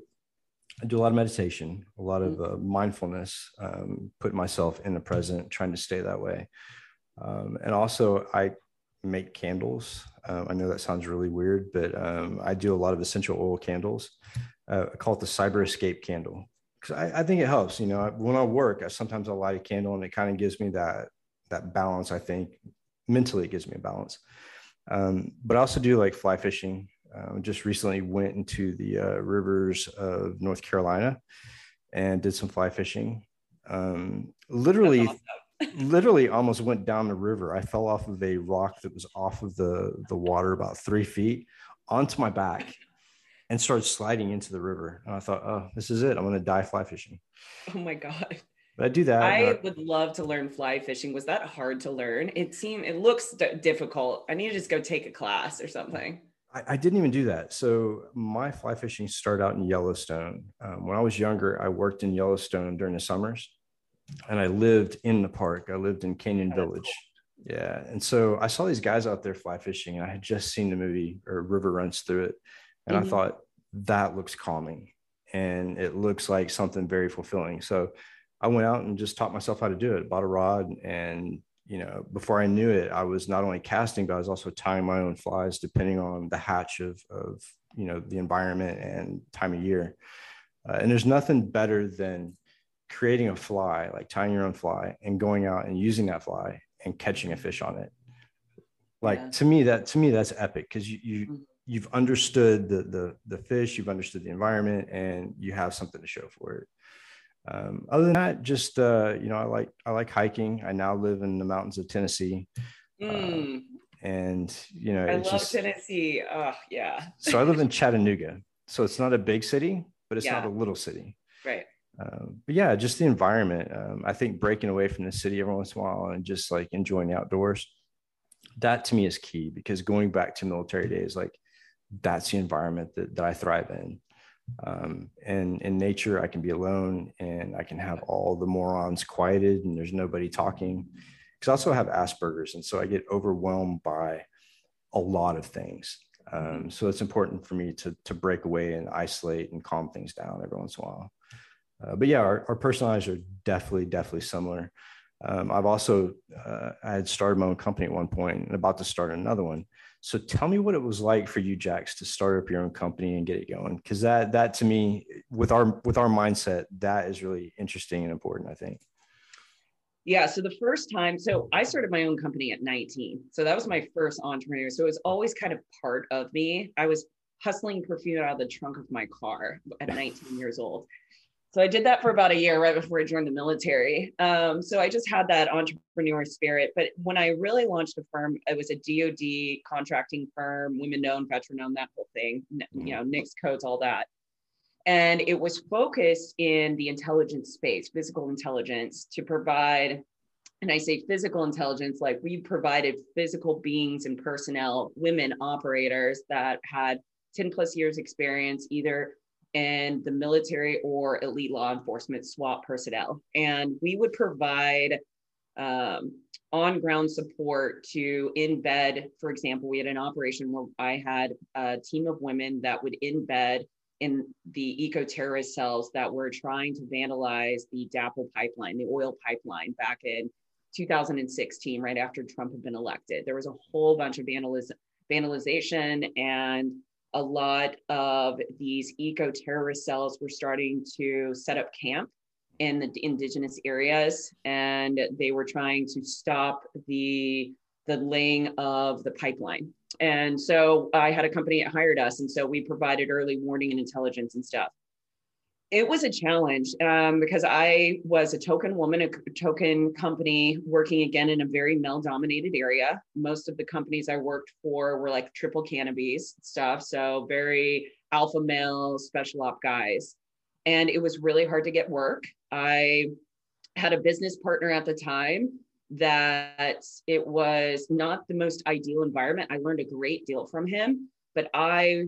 i do a lot of meditation a lot of mm-hmm. uh, mindfulness um, put myself in the present trying to stay that way. Um, and also i make candles. Um, I know that sounds really weird, but um, I do a lot of essential oil candles. Uh, I call it the Cyber Escape candle because I, I, think it helps. You know, when I work, I, sometimes I light a candle and it kind of gives me that that balance. I think mentally it gives me a balance. Um, but I also do like fly fishing. Um, just recently went into the uh, rivers of North Carolina and did some fly fishing. Um, literally literally almost went down the river. I fell off of a rock that was off of the, the water about three feet onto my back and started sliding into the river. And I thought, oh, this is it. I'm going to die fly fishing. Oh my God. But I do that. I uh, would love to learn fly fishing. Was that hard to learn? It seemed, it looks difficult. I need to just go take a class or something. I, I, didn't even do that. So my fly fishing started out in Yellowstone. Um, when I was younger, I worked in Yellowstone during the summers and I lived in the park. I lived in Canyon Village. Yeah. And so I saw these guys out there fly fishing, and I had just seen the movie or River Runs Through It. And mm-hmm. I thought, that looks calming and it looks like something very fulfilling. So I went out and just taught myself how to do it, bought a rod. And, you know, before I knew it, I was not only casting, but I was also tying my own flies depending on the hatch of, of you know, the environment and time of year. Uh, and there's nothing better than creating a fly, like tying your own fly and going out and using that fly and catching a fish on it. Like yeah. to me, that to me, that's epic because you, you mm-hmm. you've understood the the the fish, you've understood the environment, and you have something to show for it. Um, other than that, just uh, you know, I like I like hiking. I now live in the mountains of Tennessee. Uh, mm. Uh, and you know, I love just, Tennessee. Oh, yeah. so I live in (laughs) Chattanooga. So it's not a big city, but it's yeah. not a little city. Right. Um, but yeah, just the environment. Um, I think breaking away from the city every once in a while and just like enjoying the outdoors, that to me is key because going back to military days, like that's the environment that, that I thrive in. Um, and in nature, I can be alone and I can have all the morons quieted and there's nobody talking. Because I also have Asperger's. And so I get overwhelmed by a lot of things. Um, so it's important for me to, to break away and isolate and calm things down every once in a while. Uh, but yeah, our, our personalities are definitely, definitely similar. Um, I've also uh, I had started my own company at one point and about to start another one. So tell me what it was like for you, Jax, to start up your own company and get it going. Because that that to me, with our with our mindset, that is really interesting and important. I think. Yeah. So the first time, so I started my own company at 19. So that was my first entrepreneur. So it was always kind of part of me. I was hustling perfume out of the trunk of my car at 19 years old. So I did that for about a year right before I joined the military. Um, so I just had that entrepreneur spirit. But when I really launched a firm, it was a DoD contracting firm, women owned, veteran owned, that whole thing. You know, NAICS codes, all that. And it was focused in the intelligence space, physical intelligence, to provide. And I say physical intelligence, like we provided physical beings and personnel, women operators that had 10 plus years experience, either in the military or elite law enforcement SWAT personnel. And we would provide um, on ground support to embed, for example, we had an operation where I had a team of women that would embed in the eco terrorist cells that were trying to vandalize the DAPL pipeline, the oil pipeline back in 2016, right after Trump had been elected. There was a whole bunch of vandalism, vandalization and a lot of these eco terrorist cells were starting to set up camp in the indigenous areas and they were trying to stop the the laying of the pipeline. And so i had a company that hired us and so we provided early warning and intelligence and stuff it was a challenge um, because I was a token woman, a token company working again in a very male dominated area. Most of the companies I worked for were like Triple Canopy stuff. So very alpha male special op guys. And it was really hard to get work. I had a business partner at the time that it was not the most ideal environment. I learned a great deal from him, but I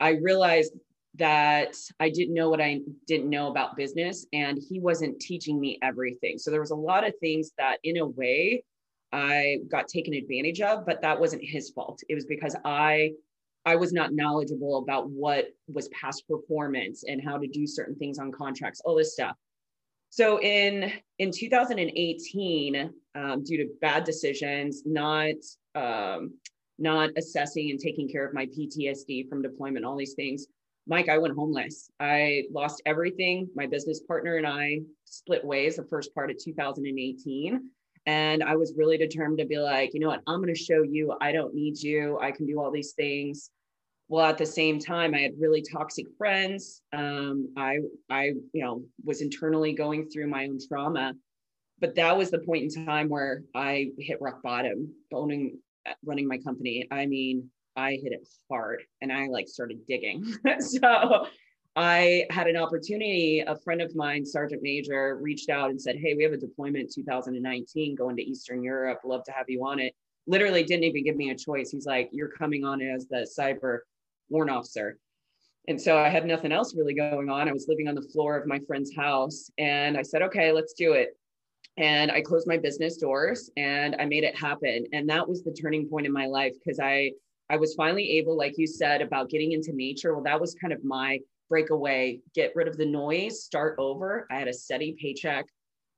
I realized that I didn't know what I didn't know about business and he wasn't teaching me everything. So there was a lot of things that in a way I got taken advantage of, but that wasn't his fault. It was because I I was not knowledgeable about what was past performance and how to do certain things on contracts, all this stuff. So in in 2018, um, due to bad decisions, not um, not assessing and taking care of my PTSD from deployment, all these things, Mike, I went homeless. I lost everything. My business partner and I split ways the first part of 2018. And I was really determined to be like, you know what, I'm going to show you I don't need you. I can do all these things. Well, at the same time, I had really toxic friends. Um, I, I, you know, was internally going through my own trauma. But that was the point in time where I hit rock bottom, owning, running my company. I mean, I hit it hard and I like started digging. (laughs) so I had an opportunity. A friend of mine, Sergeant Major, reached out and said, Hey, we have a deployment 2019 going to Eastern Europe. Love to have you on it. Literally didn't even give me a choice. He's like, You're coming on as the cyber warrant officer. And so I had nothing else really going on. I was living on the floor of my friend's house and I said, Okay, let's do it. And I closed my business doors and I made it happen. And that was the turning point in my life because I I was finally able, like you said, about getting into nature. Well, that was kind of my breakaway, get rid of the noise, start over. I had a steady paycheck.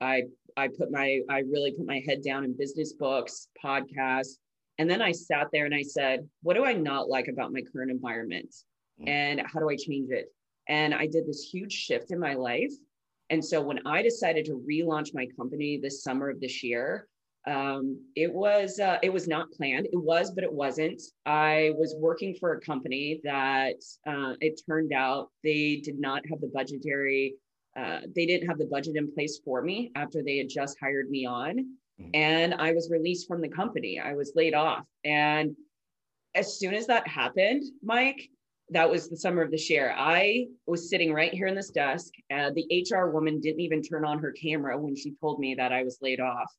I I put my I really put my head down in business books, podcasts. And then I sat there and I said, what do I not like about my current environment? Mm. And how do I change it? And I did this huge shift in my life. And so when I decided to relaunch my company this summer of this year, um, it was uh, it was not planned. It was but it wasn't. I was working for a company that uh, it turned out they did not have the budgetary uh, they didn't have the budget in place for me after they had just hired me on. Mm-hmm. and i was released from the company. I was laid off. And as soon as that happened mike that was the summer of the share. i was sitting right here in this desk. And the hr woman didn't even turn on her camera when she told me that i was laid off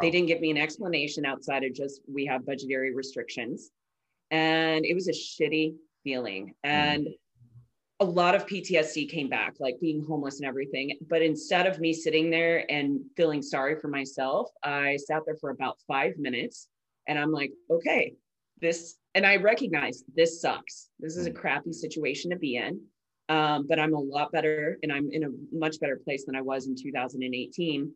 they didn't give me an explanation outside of just we have budgetary restrictions. And it was a shitty feeling. Mm-hmm. And mm. a lot of PTSD came back, like being homeless and everything. But instead of me sitting there and feeling sorry for myself, I sat there for about five minutes and I'm like, okay, this, and I recognize this sucks. This is a mm. crappy situation to be in. Um, but I'm a lot better and I'm in a much better place than I was in 2018.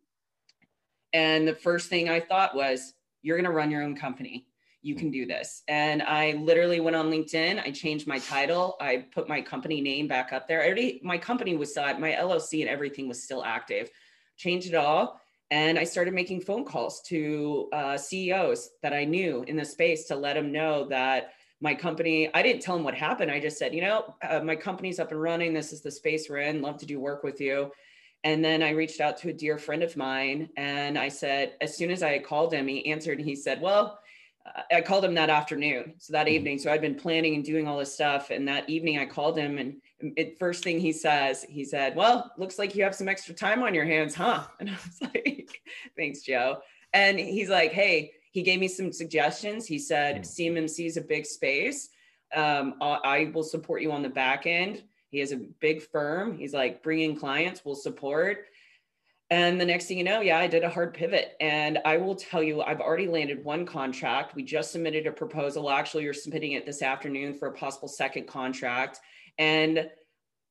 And the first thing I thought was, you're going to run your own company. You can do this. And I literally went on LinkedIn. I changed my title. I put my company name back up there. I already, my company was still, my LLC and everything was still active. Changed it all. And I started making phone calls to uh, CEOs that I knew in the space to let them know that my company, I didn't tell them what happened. I just said, you know, uh, my company's up and running. This is the space we're in. Love to do work with you. And then I reached out to a dear friend of mine and I said, as soon as I called him, he answered and he said, well, I called him that afternoon. So that mm-hmm. evening, so I'd been planning and doing all this stuff. And that evening, I called him, and it, first thing he says, he said, "Well, looks like you have some extra time on your hands, huh?" (laughs) And I was like, "Thanks, Joe." And he's like, "Hey," he gave me some suggestions. He said. "CMMC is a big space. Um, I will support you on the back end." He has a big firm. He's like, "Bring in clients, we'll support." And the next thing you know, yeah, I did a hard pivot. And I will tell you, I've already landed one contract. We just submitted a proposal. Actually, you're submitting it this afternoon for a possible second contract. And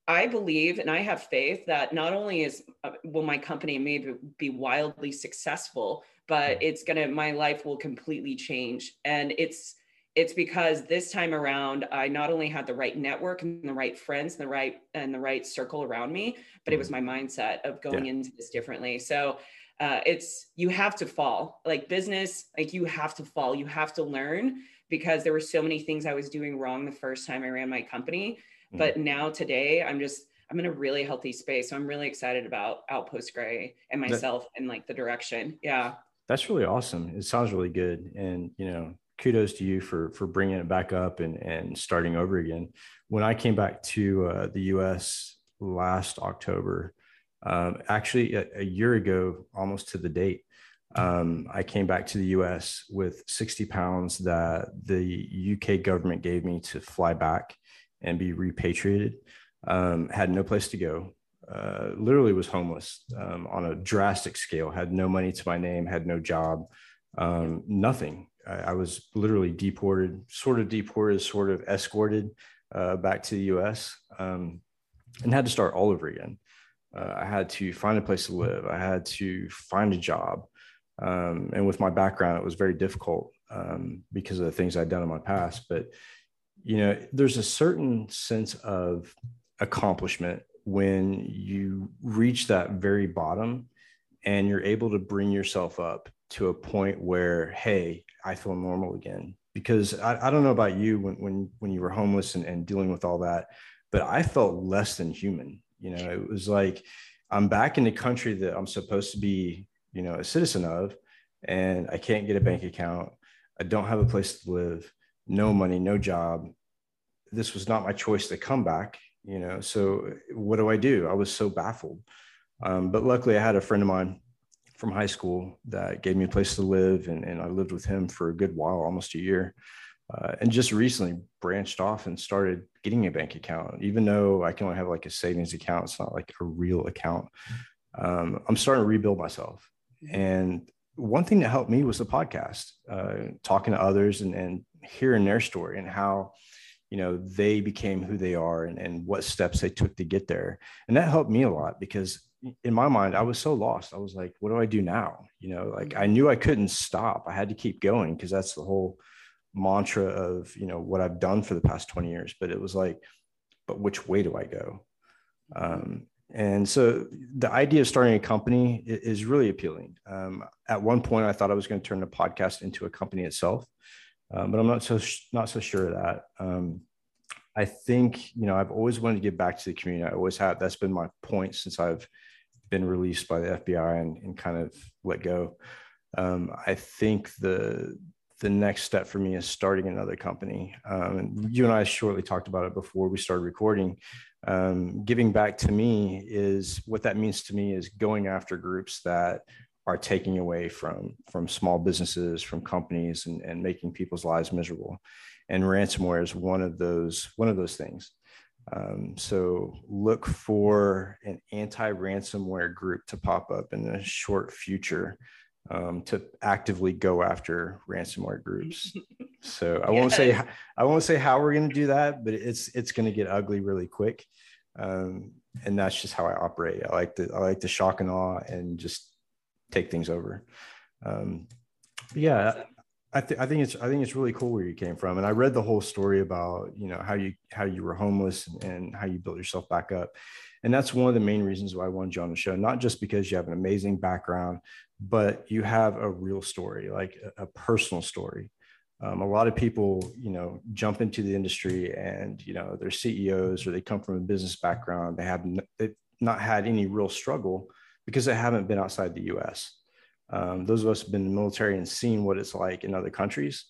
I believe and I have faith that not only is uh, will my company maybe be wildly successful, but it's gonna my life will completely change. And it's it's because this time around i not only had the right network and the right friends and the right and the right circle around me but it was mm-hmm. my mindset of going yeah. into this differently. So uh, it's you have to fall. Like business like you have to fall. You have to learn because there were so many things i was doing wrong the first time i ran my company. Mm-hmm. but now today i'm just i'm in a really healthy space. So i'm really excited about outpost gray and myself that, and like the direction. Yeah. That's really awesome. It sounds really good. And you know kudos to you for for bringing it back up and and starting over again. When I came back to uh, the U.S. last October, um, actually a, a, year ago, almost to the date, um, I came back to the U.S. with 60 pounds that the UK government gave me to fly back and be repatriated. Um, had no place to go. Uh, literally was homeless um, on a drastic scale. Had no money to my name. Had no job. Um, nothing I, I, was literally deported, sort of deported, sort of escorted uh, back to the U.S. Um, and had to start all over again. Uh, I had to find a place to live. I had to find a job. Um, and with my background, it was very difficult um, because of the things I'd done in my past. But, you know, there's a certain sense of accomplishment when you reach that very bottom and you're able to bring yourself up to a point where, hey, I feel normal again. Because I, I don't know about you when when when you were homeless and, and dealing with all that, but I felt less than human. You know, it was like I'm back in the country that I'm supposed to be, you know, a citizen of, and I can't get a bank account. I don't have a place to live, no money, no job. This was not my choice to come back, you know. So what do I do? I was so baffled. Um, but luckily, I had a friend of mine from high school that gave me a place to live, and, and I lived with him for a good while, almost a year. Uh, and just recently branched off and started getting a bank account. Even though I can only have like a savings account, it's not like a real account. Um, I'm starting to rebuild myself. And one thing that helped me was the podcast, uh, talking to others and, and hearing their story and how you know they became who they are and, and what steps they took to get there and that helped me a lot because in my mind, I was so lost. I was like, what do I do now? You know, like I knew I couldn't stop. I had to keep going because that's the whole mantra of, you know, what I've done for the past 20 years. But it was like, but which way do I go? Um, and so the idea of starting a company is really appealing. Um, at one point, I thought I was going to turn the podcast into a company itself, um, but I'm not so not so sure of that. Um, I think you know I've always wanted to give back to the community. I always have. That's been my point since I've been released by the FBI and, and kind of let go. Um, I think the the next step for me is starting another company. Um, and you and I shortly talked about it before we started recording. Um, giving back to me is what that means to me is going after groups that are taking away from from small businesses, from companies, and, and making people's lives miserable. And ransomware is one of those one of those things. Um, so look for an anti-ransomware group to pop up in the short future um, to actively go after ransomware groups. (laughs) So I yes. won't say I won't say how we're going to do that, but it's it's going to get ugly really quick, um, and that's just how I operate. I like to I like to shock and awe and just take things over. Um, yeah, I, th- I think it's I think it's really cool where you came from, and I read the whole story about you know how you how you were homeless and, and how you built yourself back up, And that's one of the main reasons why I wanted you on the show, not just because you have an amazing background, but you have a real story, like a, a personal story. Um, a lot of people, you know, jump into the industry and, you know, they're CEOs or they come from a business background. They have they've not had any real struggle because they haven't been outside the US. Um, those of us have been in the military and seen what it's like in other countries.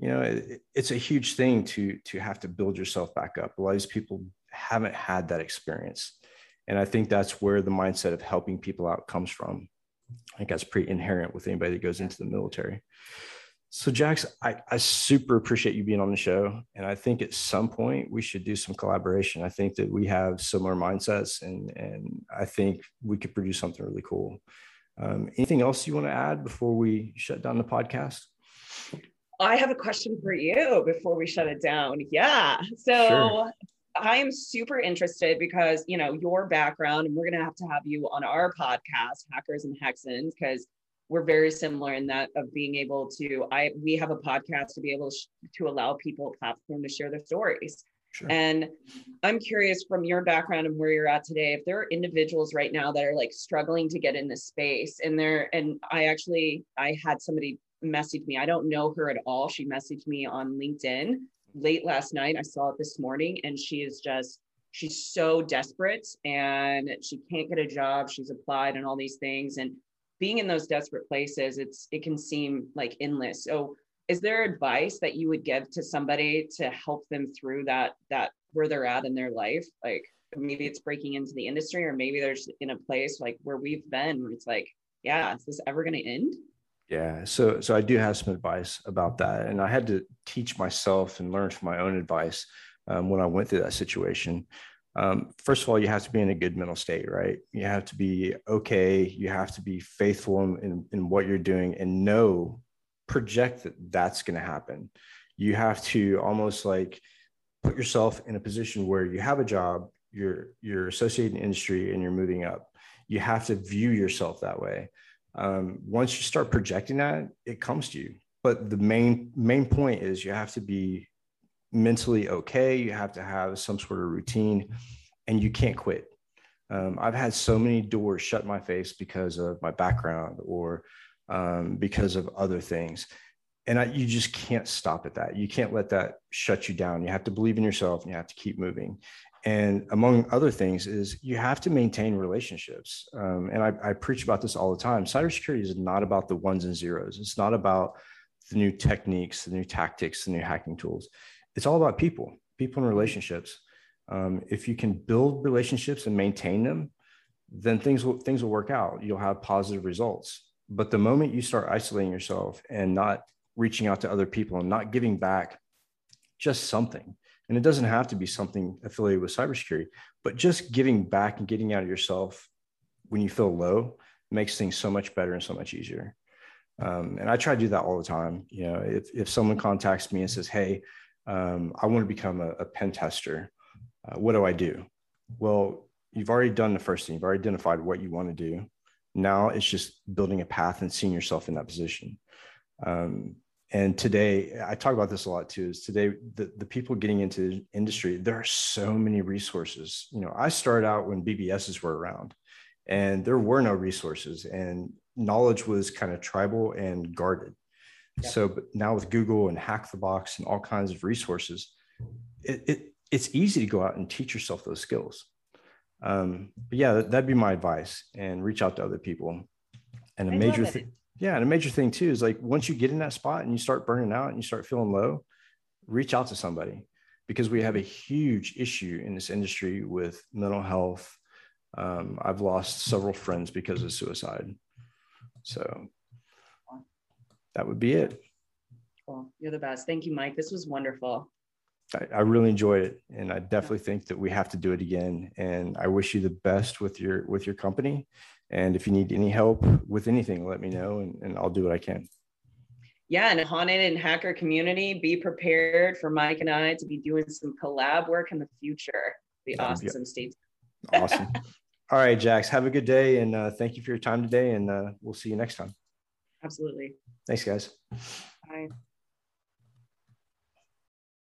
You know, it, it's a huge thing to to have to build yourself back up. A lot of these people haven't had that experience, and I think that's where the mindset of helping people out comes from. I think that's pretty inherent with anybody that goes into the military. So, Jax, I, I super appreciate you being on the show. And I think at some point we should do some collaboration. I think that we have similar mindsets and, and I think we could produce something really cool. Um, anything else you want to add before we shut down the podcast? I have a question for you before we shut it down. Yeah. So, sure. I am super interested because, you know, your background, and we're going to have to have you on our podcast, Hackers and Hexens, because we're very similar in that of being able to i we have a podcast to be able to, sh- to allow people a platform to share their stories sure. and i'm curious from your background and where you're at today if there are individuals right now that are like struggling to get in this space and there and i actually i had somebody message me i don't know her at all she messaged me on linkedin late last night i saw it this morning and she is just she's so desperate and she can't get a job she's applied and all these things and being in those desperate places, it's it can seem like endless. So is there advice that you would give to somebody to help them through that that where they're at in their life? Like maybe it's breaking into the industry or maybe there's in a place like where we've been where it's like, yeah, is this ever going to end? Yeah, so so I do have some advice about that, and I had to teach myself and learn from my own advice um, when I went through that situation um, first of all, you have to be in a good mental state, right? You have to be okay. You have to be faithful in, in, in what you're doing and know, project that that's going to happen. You have to almost like put yourself in a position where you have a job, you're you're associated in industry, and you're moving up. You have to view yourself that way. Um, once you start projecting that, it comes to you. But the main main point is you have to be mentally okay. You have to have some sort of routine and you can't quit. Um, I've had so many doors shut my face because of my background or um, because of other things. And I, you just can't stop at that. You can't let that shut you down. You have to believe in yourself and you have to keep moving. And among other things, is you have to maintain relationships. Um, and I, I preach about this all the time. Cybersecurity is not about the ones and zeros. It's not about the new techniques, the new tactics, the new hacking tools it's all about people, people and relationships. Um, if you can build relationships and maintain them, then things will things will work out. You'll have positive results. But the moment you start isolating yourself and not reaching out to other people and not giving back just something, and it doesn't have to be something affiliated with cybersecurity, but just giving back and getting out of yourself when you feel low makes things so much better and so much easier. Um, and I try to do that all the time. You know, if, if someone contacts me and says, Hey, um, I want to become a, a pen tester. Uh, what do I do? Well, you've already done the first thing. You've already identified what you want to do. Now it's just building a path and seeing yourself in that position. Um, and today, I talk about this a lot too. Is today the, the people getting into the industry? There are so many resources. You know, I started out when BBSs were around, and there were no resources, and knowledge was kind of tribal and guarded. So but now with Google and Hack the Box and all kinds of resources, it, it it's easy to go out and teach yourself those skills. Um, but yeah, that, would be my advice and reach out to other people. And a I major thing, yeah, and a major thing too is like once you get in that spot and you start burning out and you start feeling low, reach out to somebody because we have a huge issue in this industry with mental health. Um, I've lost several friends because of suicide. So that would be it. Cool. You're the best. Thank you, Mike. This was wonderful. I, I really enjoyed it, and I definitely think that we have to do it again. And I wish you the best with your with your company. And if you need any help with anything, let me know, and, and I'll do what I can. Yeah, and haunted and hacker community, be prepared for Mike and I to be doing some collab work in the future. Be awesome. Be awesome. (laughs) All right, Jax. Have a good day, and uh, thank you for your time today. And uh, we'll see you next time. Absolutely. Thanks, guys. Bye.